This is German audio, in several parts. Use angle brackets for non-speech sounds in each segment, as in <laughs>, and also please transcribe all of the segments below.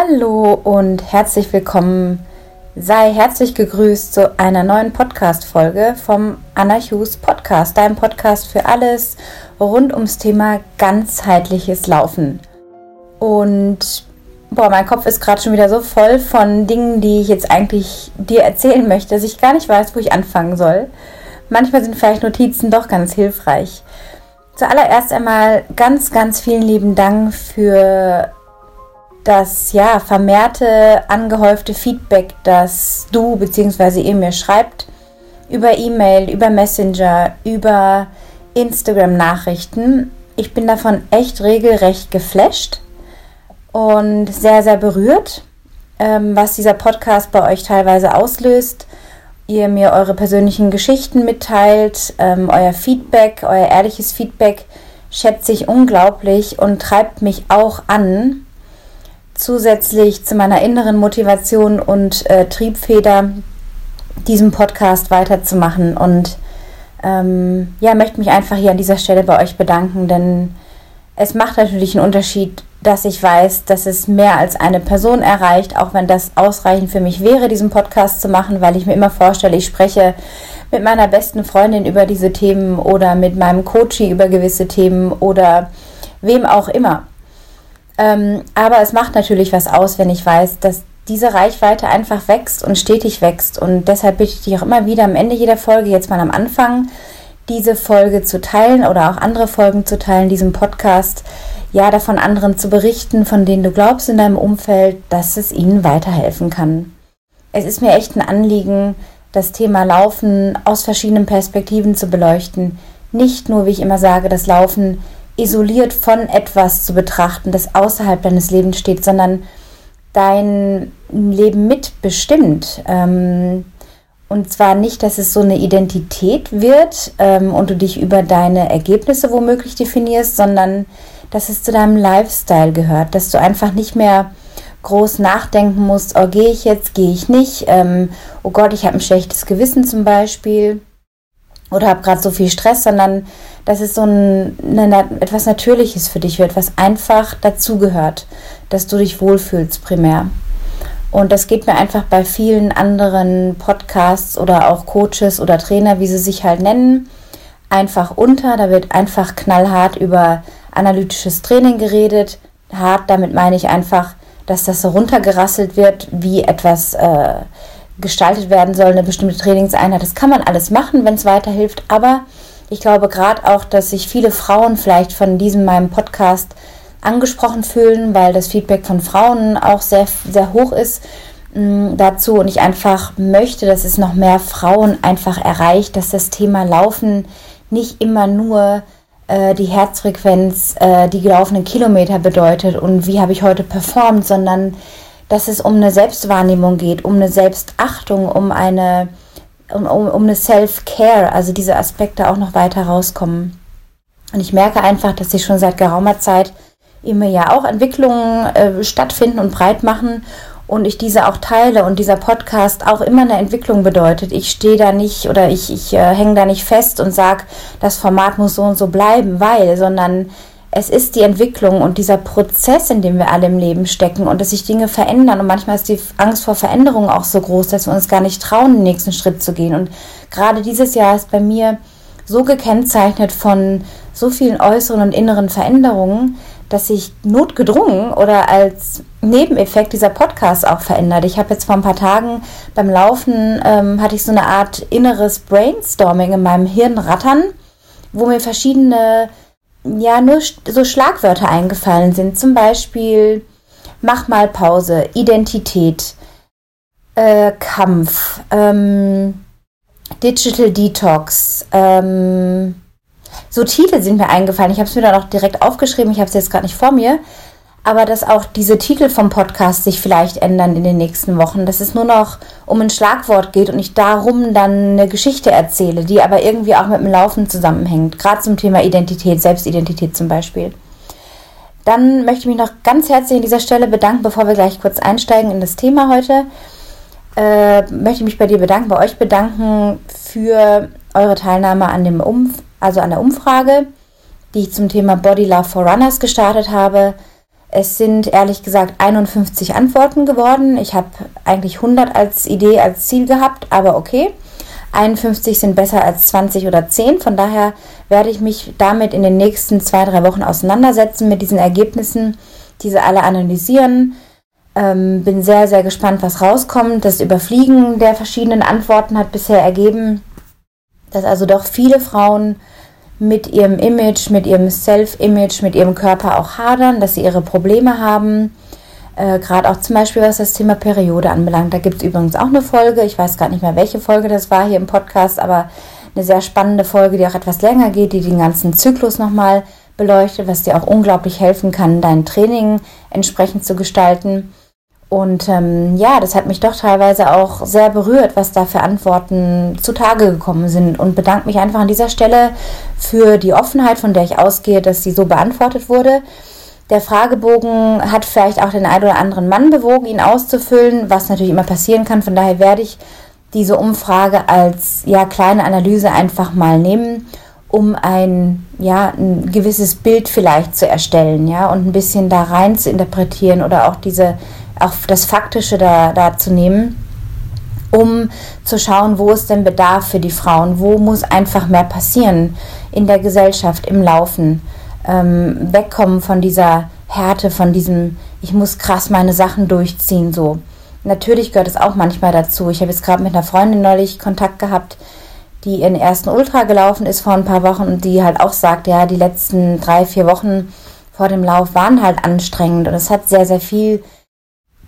Hallo und herzlich willkommen. Sei herzlich gegrüßt zu einer neuen Podcast-Folge vom Anna Hughes Podcast, deinem Podcast für alles rund ums Thema ganzheitliches Laufen. Und boah, mein Kopf ist gerade schon wieder so voll von Dingen, die ich jetzt eigentlich dir erzählen möchte, dass ich gar nicht weiß, wo ich anfangen soll. Manchmal sind vielleicht Notizen doch ganz hilfreich. Zuallererst einmal ganz, ganz vielen lieben Dank für das ja vermehrte angehäufte Feedback, das du bzw. ihr mir schreibt über E-Mail, über Messenger, über Instagram-Nachrichten. Ich bin davon echt regelrecht geflasht und sehr, sehr berührt, ähm, was dieser Podcast bei euch teilweise auslöst. Ihr mir eure persönlichen Geschichten mitteilt, ähm, euer Feedback, euer ehrliches Feedback schätze ich unglaublich und treibt mich auch an, zusätzlich zu meiner inneren Motivation und äh, Triebfeder, diesen Podcast weiterzumachen. Und ähm, ja, möchte mich einfach hier an dieser Stelle bei euch bedanken, denn es macht natürlich einen Unterschied, dass ich weiß, dass es mehr als eine Person erreicht, auch wenn das ausreichend für mich wäre, diesen Podcast zu machen, weil ich mir immer vorstelle, ich spreche mit meiner besten Freundin über diese Themen oder mit meinem Coachie über gewisse Themen oder wem auch immer. Ähm, aber es macht natürlich was aus, wenn ich weiß, dass diese Reichweite einfach wächst und stetig wächst. Und deshalb bitte ich dich auch immer wieder am Ende jeder Folge, jetzt mal am Anfang, diese Folge zu teilen oder auch andere Folgen zu teilen, diesen Podcast, ja, davon anderen zu berichten, von denen du glaubst in deinem Umfeld, dass es ihnen weiterhelfen kann. Es ist mir echt ein Anliegen, das Thema Laufen aus verschiedenen Perspektiven zu beleuchten. Nicht nur, wie ich immer sage, das Laufen isoliert von etwas zu betrachten, das außerhalb deines Lebens steht, sondern dein Leben mitbestimmt. Ähm, und zwar nicht, dass es so eine Identität wird ähm, und du dich über deine Ergebnisse womöglich definierst, sondern dass es zu deinem Lifestyle gehört, dass du einfach nicht mehr groß nachdenken musst, oh, gehe ich jetzt, gehe ich nicht, ähm, oh Gott, ich habe ein schlechtes Gewissen zum Beispiel oder habe gerade so viel Stress, sondern dass es so ein, eine, etwas Natürliches für dich wird, was einfach dazugehört, dass du dich wohlfühlst primär. Und das geht mir einfach bei vielen anderen Podcasts oder auch Coaches oder Trainer, wie sie sich halt nennen, einfach unter. Da wird einfach knallhart über analytisches Training geredet. Hart, damit meine ich einfach, dass das so runtergerasselt wird, wie etwas äh, gestaltet werden soll, eine bestimmte Trainingseinheit. Das kann man alles machen, wenn es weiterhilft. Aber ich glaube gerade auch, dass sich viele Frauen vielleicht von diesem meinem Podcast angesprochen fühlen, weil das Feedback von Frauen auch sehr, sehr hoch ist mm, dazu und ich einfach möchte, dass es noch mehr Frauen einfach erreicht, dass das Thema Laufen nicht immer nur äh, die Herzfrequenz, äh, die gelaufenen Kilometer bedeutet und wie habe ich heute performt, sondern dass es um eine Selbstwahrnehmung geht, um eine Selbstachtung, um eine, um, um, um eine Self-Care, also diese Aspekte auch noch weiter rauskommen. Und ich merke einfach, dass sich schon seit geraumer Zeit immer ja auch Entwicklungen äh, stattfinden und breit machen und ich diese auch teile und dieser Podcast auch immer eine Entwicklung bedeutet. Ich stehe da nicht oder ich, ich äh, hänge da nicht fest und sage, das Format muss so und so bleiben, weil, sondern es ist die Entwicklung und dieser Prozess, in dem wir alle im Leben stecken und dass sich Dinge verändern. Und manchmal ist die Angst vor Veränderung auch so groß, dass wir uns gar nicht trauen, den nächsten Schritt zu gehen. Und gerade dieses Jahr ist bei mir so gekennzeichnet von so vielen äußeren und inneren Veränderungen, dass sich notgedrungen oder als Nebeneffekt dieser Podcast auch verändert. Ich habe jetzt vor ein paar Tagen beim Laufen, ähm, hatte ich so eine Art inneres Brainstorming in meinem Hirn rattern, wo mir verschiedene ja nur so Schlagwörter eingefallen sind. Zum Beispiel mach mal Pause, Identität, äh, Kampf, ähm, Digital Detox. Ähm, so Titel sind mir eingefallen. Ich habe es mir dann auch direkt aufgeschrieben. Ich habe es jetzt gerade nicht vor mir aber dass auch diese Titel vom Podcast sich vielleicht ändern in den nächsten Wochen, dass es nur noch um ein Schlagwort geht und ich darum dann eine Geschichte erzähle, die aber irgendwie auch mit dem Laufen zusammenhängt, gerade zum Thema Identität, Selbstidentität zum Beispiel. Dann möchte ich mich noch ganz herzlich an dieser Stelle bedanken, bevor wir gleich kurz einsteigen in das Thema heute. Äh, möchte ich mich bei dir bedanken, bei euch bedanken für eure Teilnahme an dem Umf also an der Umfrage, die ich zum Thema Body Love for Runners gestartet habe Es sind ehrlich gesagt 51 Antworten geworden. Ich habe eigentlich 100 als Idee, als Ziel gehabt, aber okay. 51 sind besser als 20 oder 10. Von daher werde ich mich damit in den nächsten zwei, drei Wochen auseinandersetzen mit diesen Ergebnissen, diese alle analysieren. Ähm, bin sehr, sehr gespannt, was rauskommt. Das Überfliegen der verschiedenen Antworten hat bisher ergeben, dass also doch viele Frauen mit ihrem Image, mit ihrem Self-Image, mit ihrem Körper auch hadern, dass sie ihre Probleme haben. Äh, Gerade auch zum Beispiel, was das Thema Periode anbelangt. Da gibt es übrigens auch eine Folge. Ich weiß gar nicht mehr, welche Folge das war hier im Podcast, aber eine sehr spannende Folge, die auch etwas länger geht, die den ganzen Zyklus nochmal beleuchtet, was dir auch unglaublich helfen kann, dein Training entsprechend zu gestalten. Und ähm, ja, das hat mich doch teilweise auch sehr berührt, was da für Antworten zutage gekommen sind und bedanke mich einfach an dieser Stelle für die Offenheit, von der ich ausgehe, dass sie so beantwortet wurde. Der Fragebogen hat vielleicht auch den einen oder anderen Mann bewogen, ihn auszufüllen, was natürlich immer passieren kann. Von daher werde ich diese Umfrage als ja kleine Analyse einfach mal nehmen, um ein ja ein gewisses Bild vielleicht zu erstellen, ja und ein bisschen da rein zu interpretieren oder auch diese auch das Faktische da, da zu nehmen, um zu schauen, wo ist denn Bedarf für die Frauen, wo muss einfach mehr passieren in der Gesellschaft, im Laufen, ähm, wegkommen von dieser Härte, von diesem, ich muss krass meine Sachen durchziehen, so. Natürlich gehört es auch manchmal dazu. Ich habe jetzt gerade mit einer Freundin neulich Kontakt gehabt, die ihren ersten Ultra gelaufen ist vor ein paar Wochen und die halt auch sagt, ja, die letzten drei, vier Wochen vor dem Lauf waren halt anstrengend und es hat sehr, sehr viel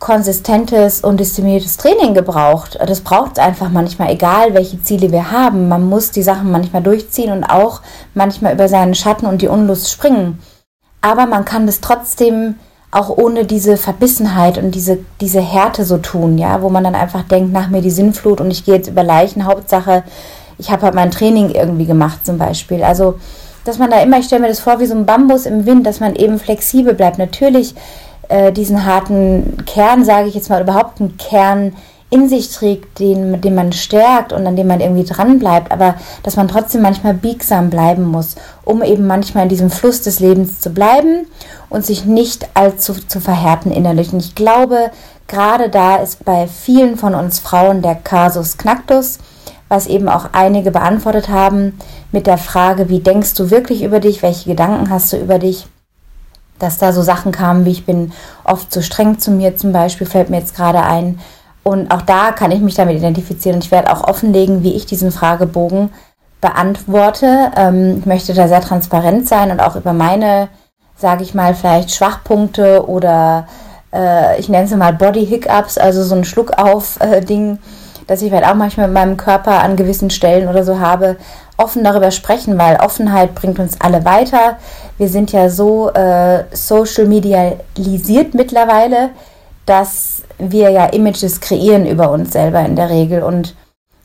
konsistentes und diszipliniertes Training gebraucht. Das braucht es einfach manchmal, egal welche Ziele wir haben. Man muss die Sachen manchmal durchziehen und auch manchmal über seinen Schatten und die Unlust springen. Aber man kann das trotzdem auch ohne diese Verbissenheit und diese, diese Härte so tun, ja, wo man dann einfach denkt, nach mir die Sinnflut und ich gehe jetzt über Leichen, Hauptsache, ich habe halt mein Training irgendwie gemacht zum Beispiel. Also, dass man da immer, ich stelle mir das vor wie so ein Bambus im Wind, dass man eben flexibel bleibt. Natürlich äh, diesen harten Kern, sage ich jetzt mal, überhaupt einen Kern in sich trägt, den, den man stärkt und an dem man irgendwie dran bleibt, aber dass man trotzdem manchmal biegsam bleiben muss, um eben manchmal in diesem Fluss des Lebens zu bleiben und sich nicht allzu zu verhärten innerlich. Und ich glaube, gerade da ist bei vielen von uns Frauen der Kasus Knacktus, was eben auch einige beantwortet haben mit der Frage, wie denkst du wirklich über dich, welche Gedanken hast du über dich? Dass da so Sachen kamen, wie ich bin oft zu streng zu mir zum Beispiel, fällt mir jetzt gerade ein. Und auch da kann ich mich damit identifizieren und ich werde auch offenlegen, wie ich diesen Fragebogen beantworte. Ähm, ich möchte da sehr transparent sein und auch über meine, sage ich mal, vielleicht Schwachpunkte oder äh, ich nenne es mal Body Hiccups, also so ein Schluck auf äh, dass ich halt auch manchmal mit meinem Körper an gewissen Stellen oder so habe, offen darüber sprechen, weil Offenheit bringt uns alle weiter. Wir sind ja so äh, social medialisiert mittlerweile, dass wir ja Images kreieren über uns selber in der Regel. Und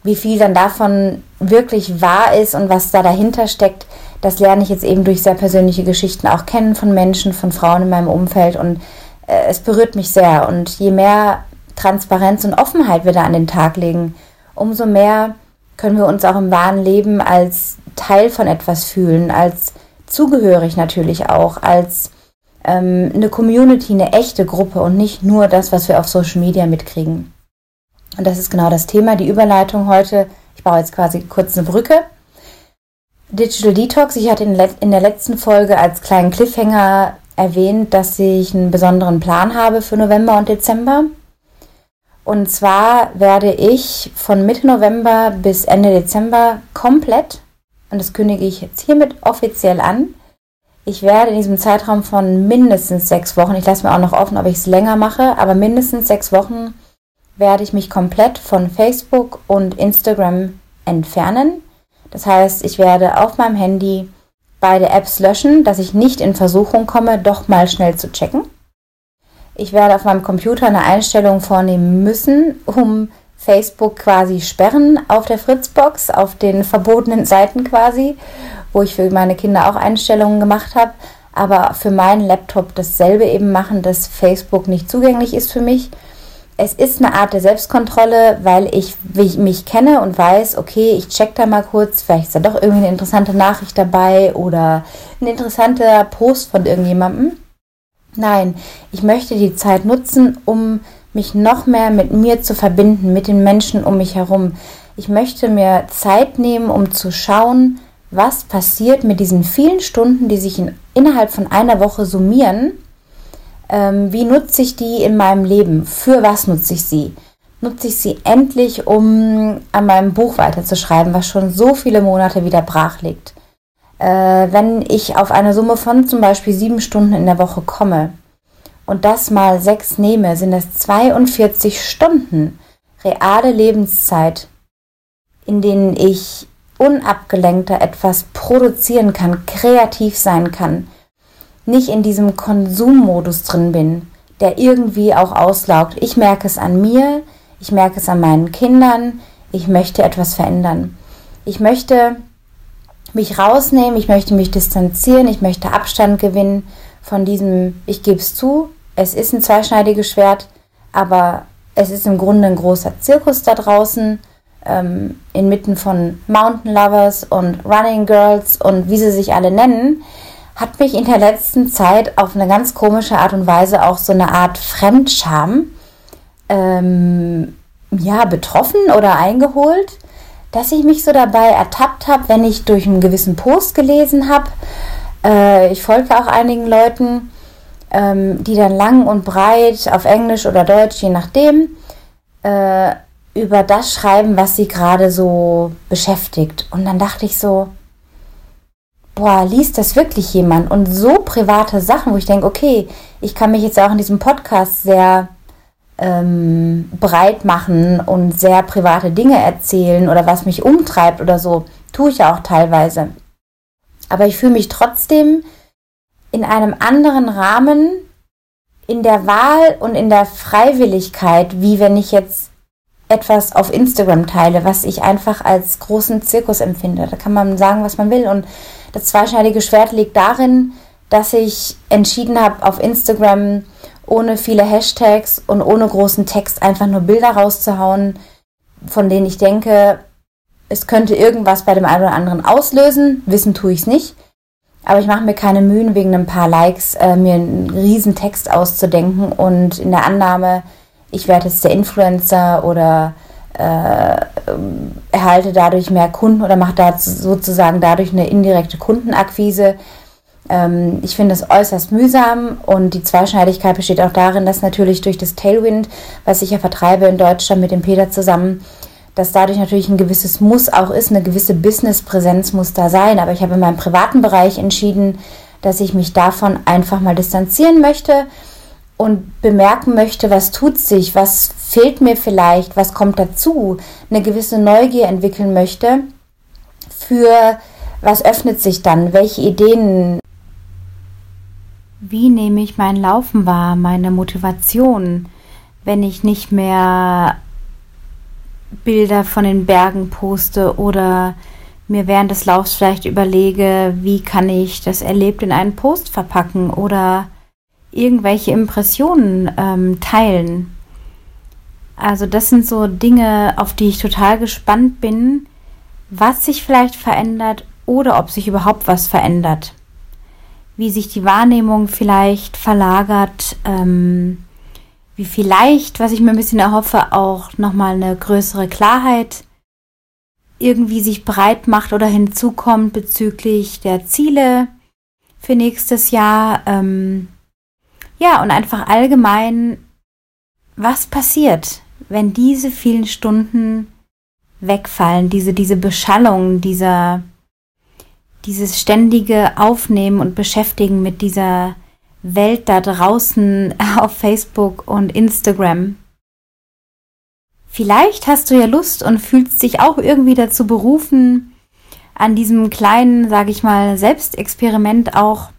wie viel dann davon wirklich wahr ist und was da dahinter steckt, das lerne ich jetzt eben durch sehr persönliche Geschichten auch kennen von Menschen, von Frauen in meinem Umfeld. Und äh, es berührt mich sehr. Und je mehr Transparenz und Offenheit wir da an den Tag legen, umso mehr können wir uns auch im wahren Leben als Teil von etwas fühlen, als zugehörig natürlich auch, als ähm, eine Community, eine echte Gruppe und nicht nur das, was wir auf Social Media mitkriegen. Und das ist genau das Thema, die Überleitung heute. Ich baue jetzt quasi kurz eine Brücke. Digital Detox, ich hatte in, der letzten Folge als kleinen Cliffhanger erwähnt, dass ich einen besonderen Plan habe für November und Dezember. Und zwar werde ich von Mitte November bis Ende Dezember komplett, und das kündige ich jetzt hiermit offiziell an, ich werde in diesem Zeitraum von mindestens sechs Wochen, ich lasse mir auch noch offen, ob ich es länger mache, aber mindestens sechs Wochen werde ich mich komplett von Facebook und Instagram entfernen. Das heißt, ich werde auf meinem Handy beide Apps löschen, dass ich nicht in Versuchung komme, doch mal schnell zu checken. Ich werde auf meinem Computer eine Einstellung vornehmen müssen, um Facebook quasi sperren auf der Fritzbox, auf den verbotenen Seiten quasi, wo ich für meine Kinder auch Einstellungen gemacht habe. Aber für meinen Laptop dasselbe eben machen, dass Facebook nicht zugänglich ist für mich. Es ist eine Art der Selbstkontrolle, weil ich, ich mich kenne und weiß, okay, ich check da mal kurz, vielleicht ist da doch irgendwie eine interessante Nachricht dabei oder ein interessanter Post von irgendjemandem. Nein, ich möchte die Zeit nutzen, um mich noch mehr mit mir zu verbinden, mit den Menschen um mich herum. Ich möchte mir Zeit nehmen, um zu schauen, was passiert mit diesen vielen Stunden, die sich in, innerhalb von einer Woche summieren. Ähm, wie nutze ich die in meinem Leben? Für was nutze ich sie? Nutze ich sie endlich, um an meinem Buch weiterzuschreiben, was schon so viele Monate wieder brach liegt? Äh, wenn ich auf eine Summe von zum Beispiel sieben Stunden in der Woche komme und das mal sechs nehme, sind das 42 Stunden reale Lebenszeit, in denen ich unabgelenkter etwas produzieren kann, kreativ sein kann, nicht in diesem Konsummodus drin bin, der irgendwie auch auslaugt. Ich merke es an mir, ich merke es an meinen Kindern, ich möchte etwas verändern. Ich möchte mich rausnehmen, ich möchte mich distanzieren, ich möchte Abstand gewinnen von diesem, ich gebe es zu, es ist ein zweischneidiges Schwert, aber es ist im Grunde ein großer Zirkus da draußen, ähm, inmitten von Mountain Lovers und Running Girls und wie sie sich alle nennen, hat mich in der letzten Zeit auf eine ganz komische Art und Weise auch so eine Art Fremdscham ähm, ja, betroffen oder eingeholt dass ich mich so dabei ertappt habe, wenn ich durch einen gewissen Post gelesen habe. Äh, ich folge auch einigen Leuten, ähm, die dann lang und breit auf Englisch oder Deutsch, je nachdem, äh, über das schreiben, was sie gerade so beschäftigt. Und dann dachte ich so, boah, liest das wirklich jemand? Und so private Sachen, wo ich denke, okay, ich kann mich jetzt auch in diesem Podcast sehr ähm, breit machen und sehr private Dinge erzählen oder was mich umtreibt oder so, tue ich ja auch teilweise. Aber ich fühle mich trotzdem in einem anderen Rahmen in der Wahl und in der Freiwilligkeit, wie wenn ich jetzt etwas auf Instagram teile, was ich einfach als großen Zirkus empfinde. Da kann man sagen, was man will. Und das zweischneidige Schwert liegt darin, dass ich entschieden habe, auf Instagram ohne viele Hashtags und ohne großen Text einfach nur Bilder rauszuhauen, von denen ich denke, es könnte irgendwas bei dem einen oder anderen auslösen. Wissen tue ich es nicht. Aber ich mache mir keine Mühen, wegen ein paar Likes äh, mir einen riesen Text auszudenken und in der Annahme, ich werde jetzt der Influencer oder äh, erhalte dadurch mehr Kunden oder mache sozusagen dadurch eine indirekte Kundenakquise. Ähm, ich finde es äußerst mühsam und die Zweischneidigkeit besteht auch darin, dass natürlich durch das Tailwind, was ich ja vertreibe in Deutschland mit dem Peter zusammen, dass dadurch natürlich ein gewisses Muss auch ist, eine gewisse Business-Präsenz muss da sein. Aber ich habe in meinem privaten Bereich entschieden, dass ich mich davon einfach mal distanzieren möchte und bemerken möchte, was tut sich, was fehlt mir vielleicht, was kommt dazu, eine gewisse Neugier entwickeln möchte für was öffnet sich dann, welche Ideen wie nehme ich mein Laufen wahr, meine Motivation, wenn ich nicht mehr Bilder von den Bergen poste oder mir während des Laufs vielleicht überlege, wie kann ich das erlebt in einen Post verpacken oder irgendwelche Impressionen ähm, teilen. Also das sind so Dinge, auf die ich total gespannt bin, was sich vielleicht verändert oder ob sich überhaupt was verändert wie sich die Wahrnehmung vielleicht verlagert, ähm, wie vielleicht, was ich mir ein bisschen erhoffe, auch nochmal eine größere Klarheit irgendwie sich breit macht oder hinzukommt bezüglich der Ziele für nächstes Jahr. Ähm, ja, und einfach allgemein, was passiert, wenn diese vielen Stunden wegfallen, diese, diese Beschallung, dieser dieses ständige Aufnehmen und Beschäftigen mit dieser Welt da draußen <laughs> auf Facebook und Instagram. Vielleicht hast du ja Lust und fühlst dich auch irgendwie dazu berufen, an diesem kleinen, sage ich mal, Selbstexperiment auch,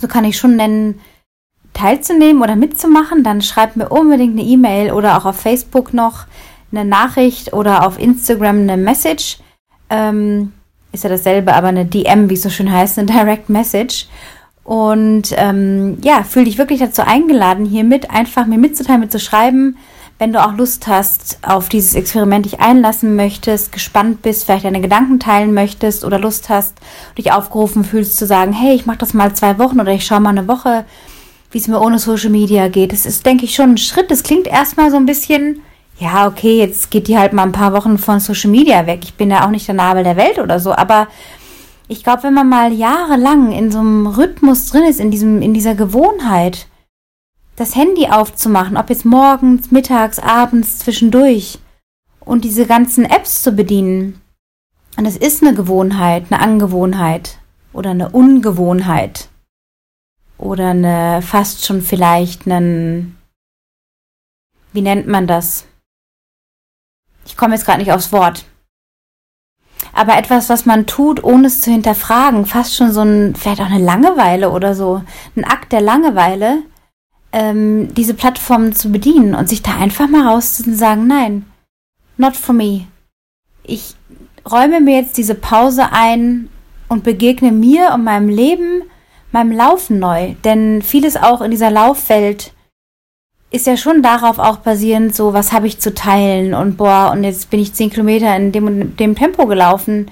so kann ich schon nennen, teilzunehmen oder mitzumachen, dann schreib mir unbedingt eine E-Mail oder auch auf Facebook noch eine Nachricht oder auf Instagram eine Message. Ähm, ist ja dasselbe, aber eine DM, wie es so schön heißt, eine Direct Message. Und ähm, ja, fühle dich wirklich dazu eingeladen, hiermit einfach mir mitzuteilen, mitzuschreiben, wenn du auch Lust hast, auf dieses Experiment dich einlassen möchtest, gespannt bist, vielleicht deine Gedanken teilen möchtest oder Lust hast, dich aufgerufen fühlst zu sagen, hey, ich mache das mal zwei Wochen oder ich schaue mal eine Woche wie es mir ohne Social Media geht. Das ist, denke ich, schon ein Schritt. Das klingt erstmal so ein bisschen, ja, okay, jetzt geht die halt mal ein paar Wochen von Social Media weg. Ich bin ja auch nicht der Nabel der Welt oder so, aber ich glaube, wenn man mal jahrelang in so einem Rhythmus drin ist, in diesem, in dieser Gewohnheit, das Handy aufzumachen, ob jetzt morgens, mittags, abends, zwischendurch und diese ganzen Apps zu bedienen. Und es ist eine Gewohnheit, eine Angewohnheit oder eine Ungewohnheit oder eine fast schon vielleicht einen, wie nennt man das? Ich komme jetzt gerade nicht aufs Wort. Aber etwas, was man tut, ohne es zu hinterfragen, fast schon so ein, vielleicht auch eine Langeweile oder so, ein Akt der Langeweile, ähm, diese Plattformen zu bedienen und sich da einfach mal rauszuziehen und sagen, nein, not for me. Ich räume mir jetzt diese Pause ein und begegne mir und meinem Leben, meinem Laufen neu. Denn vieles auch in dieser Laufwelt ist ja schon darauf auch basierend, so was habe ich zu teilen und boah, und jetzt bin ich zehn Kilometer in dem, dem Tempo gelaufen.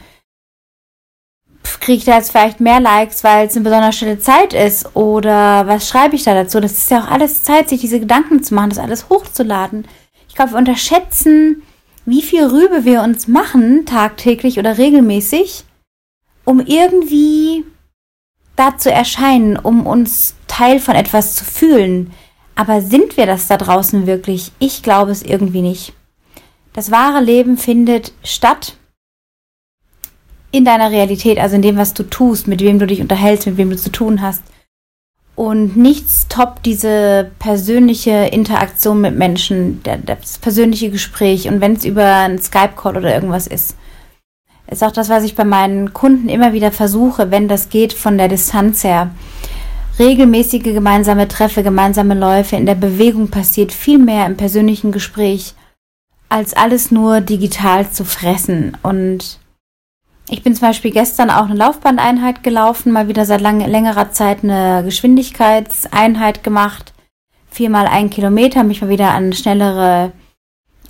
Kriege ich da jetzt vielleicht mehr Likes, weil es eine besonders schnelle Zeit ist? Oder was schreibe ich da dazu? Das ist ja auch alles Zeit, sich diese Gedanken zu machen, das alles hochzuladen. Ich glaube, wir unterschätzen, wie viel Rübe wir uns machen, tagtäglich oder regelmäßig, um irgendwie da zu erscheinen, um uns Teil von etwas zu fühlen. Aber sind wir das da draußen wirklich? Ich glaube es irgendwie nicht. Das wahre Leben findet statt in deiner Realität, also in dem, was du tust, mit wem du dich unterhältst, mit wem du zu tun hast. Und nichts toppt diese persönliche Interaktion mit Menschen, das persönliche Gespräch. Und wenn es über einen Skype-Call oder irgendwas ist. Ist auch das, was ich bei meinen Kunden immer wieder versuche, wenn das geht von der Distanz her regelmäßige gemeinsame Treffe, gemeinsame Läufe, in der Bewegung passiert viel mehr im persönlichen Gespräch, als alles nur digital zu fressen. Und ich bin zum Beispiel gestern auch eine Laufbandeinheit gelaufen, mal wieder seit lang, längerer Zeit eine Geschwindigkeitseinheit gemacht. Viermal ein Kilometer, mich mal wieder an schnellere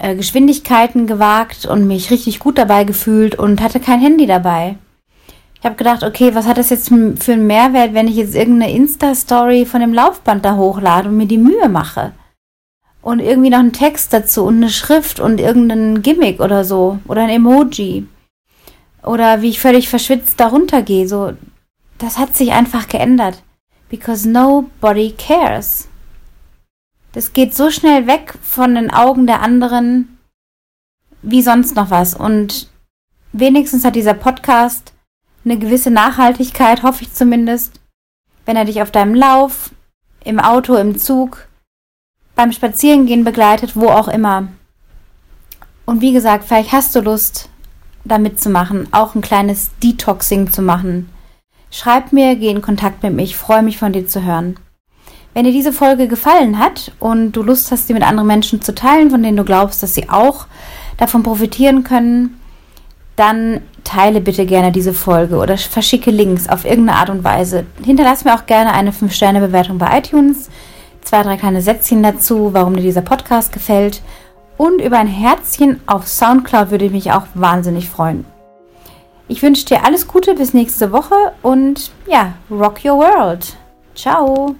äh, Geschwindigkeiten gewagt und mich richtig gut dabei gefühlt und hatte kein Handy dabei. Ich habe gedacht, okay, was hat das jetzt für einen Mehrwert, wenn ich jetzt irgendeine Insta-Story von dem Laufband da hochlade und mir die Mühe mache? Und irgendwie noch einen Text dazu und eine Schrift und irgendein Gimmick oder so. Oder ein Emoji. Oder wie ich völlig verschwitzt darunter gehe. So, das hat sich einfach geändert. Because nobody cares. Das geht so schnell weg von den Augen der anderen wie sonst noch was. Und wenigstens hat dieser Podcast eine gewisse Nachhaltigkeit, hoffe ich zumindest, wenn er dich auf deinem Lauf, im Auto, im Zug, beim Spazierengehen begleitet, wo auch immer. Und wie gesagt, vielleicht hast du Lust, da mitzumachen, auch ein kleines Detoxing zu machen. Schreib mir, geh in Kontakt mit mir, ich freue mich von dir zu hören. Wenn dir diese Folge gefallen hat und du Lust hast, sie mit anderen Menschen zu teilen, von denen du glaubst, dass sie auch davon profitieren können, dann teile bitte gerne diese Folge oder verschicke Links auf irgendeine Art und Weise. Hinterlass mir auch gerne eine 5-Sterne-Bewertung bei iTunes, zwei, drei kleine Sätzchen dazu, warum dir dieser Podcast gefällt. Und über ein Herzchen auf Soundcloud würde ich mich auch wahnsinnig freuen. Ich wünsche dir alles Gute bis nächste Woche und ja, rock your world. Ciao.